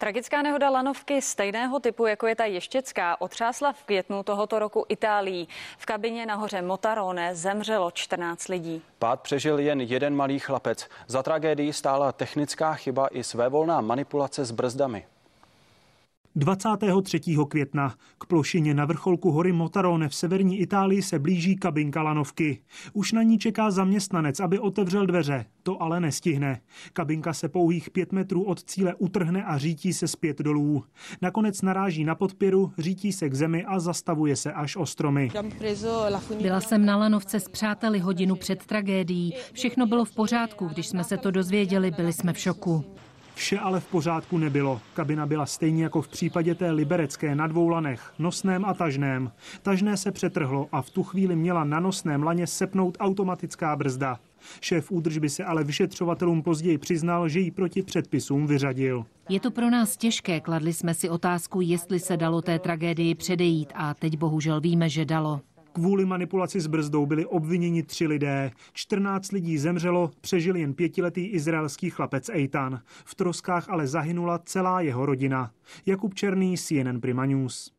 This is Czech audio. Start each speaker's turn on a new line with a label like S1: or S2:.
S1: Tragická nehoda lanovky stejného typu, jako je ta ještěcká, otřásla v květnu tohoto roku Itálií. V kabině nahoře Motarone zemřelo 14 lidí.
S2: Pád přežil jen jeden malý chlapec. Za tragédií stála technická chyba i svévolná manipulace s brzdami.
S3: 23. května k plošině na vrcholku hory Motarone v severní Itálii se blíží kabinka lanovky. Už na ní čeká zaměstnanec, aby otevřel dveře. To ale nestihne. Kabinka se pouhých pět metrů od cíle utrhne a řítí se zpět dolů. Nakonec naráží na podpěru, řítí se k zemi a zastavuje se až o stromy.
S4: Byla jsem na lanovce s přáteli hodinu před tragédií. Všechno bylo v pořádku. Když jsme se to dozvěděli, byli jsme v šoku.
S3: Vše ale v pořádku nebylo. Kabina byla stejně jako v případě té liberecké na dvou lanech, nosném a tažném. Tažné se přetrhlo a v tu chvíli měla na nosném laně sepnout automatická brzda. Šéf údržby se ale vyšetřovatelům později přiznal, že ji proti předpisům vyřadil.
S4: Je to pro nás těžké, kladli jsme si otázku, jestli se dalo té tragédii předejít a teď bohužel víme, že dalo.
S3: Kvůli manipulaci s brzdou byli obviněni tři lidé. 14 lidí zemřelo, přežil jen pětiletý izraelský chlapec Eitan. V troskách ale zahynula celá jeho rodina. Jakub Černý, CNN Prima News.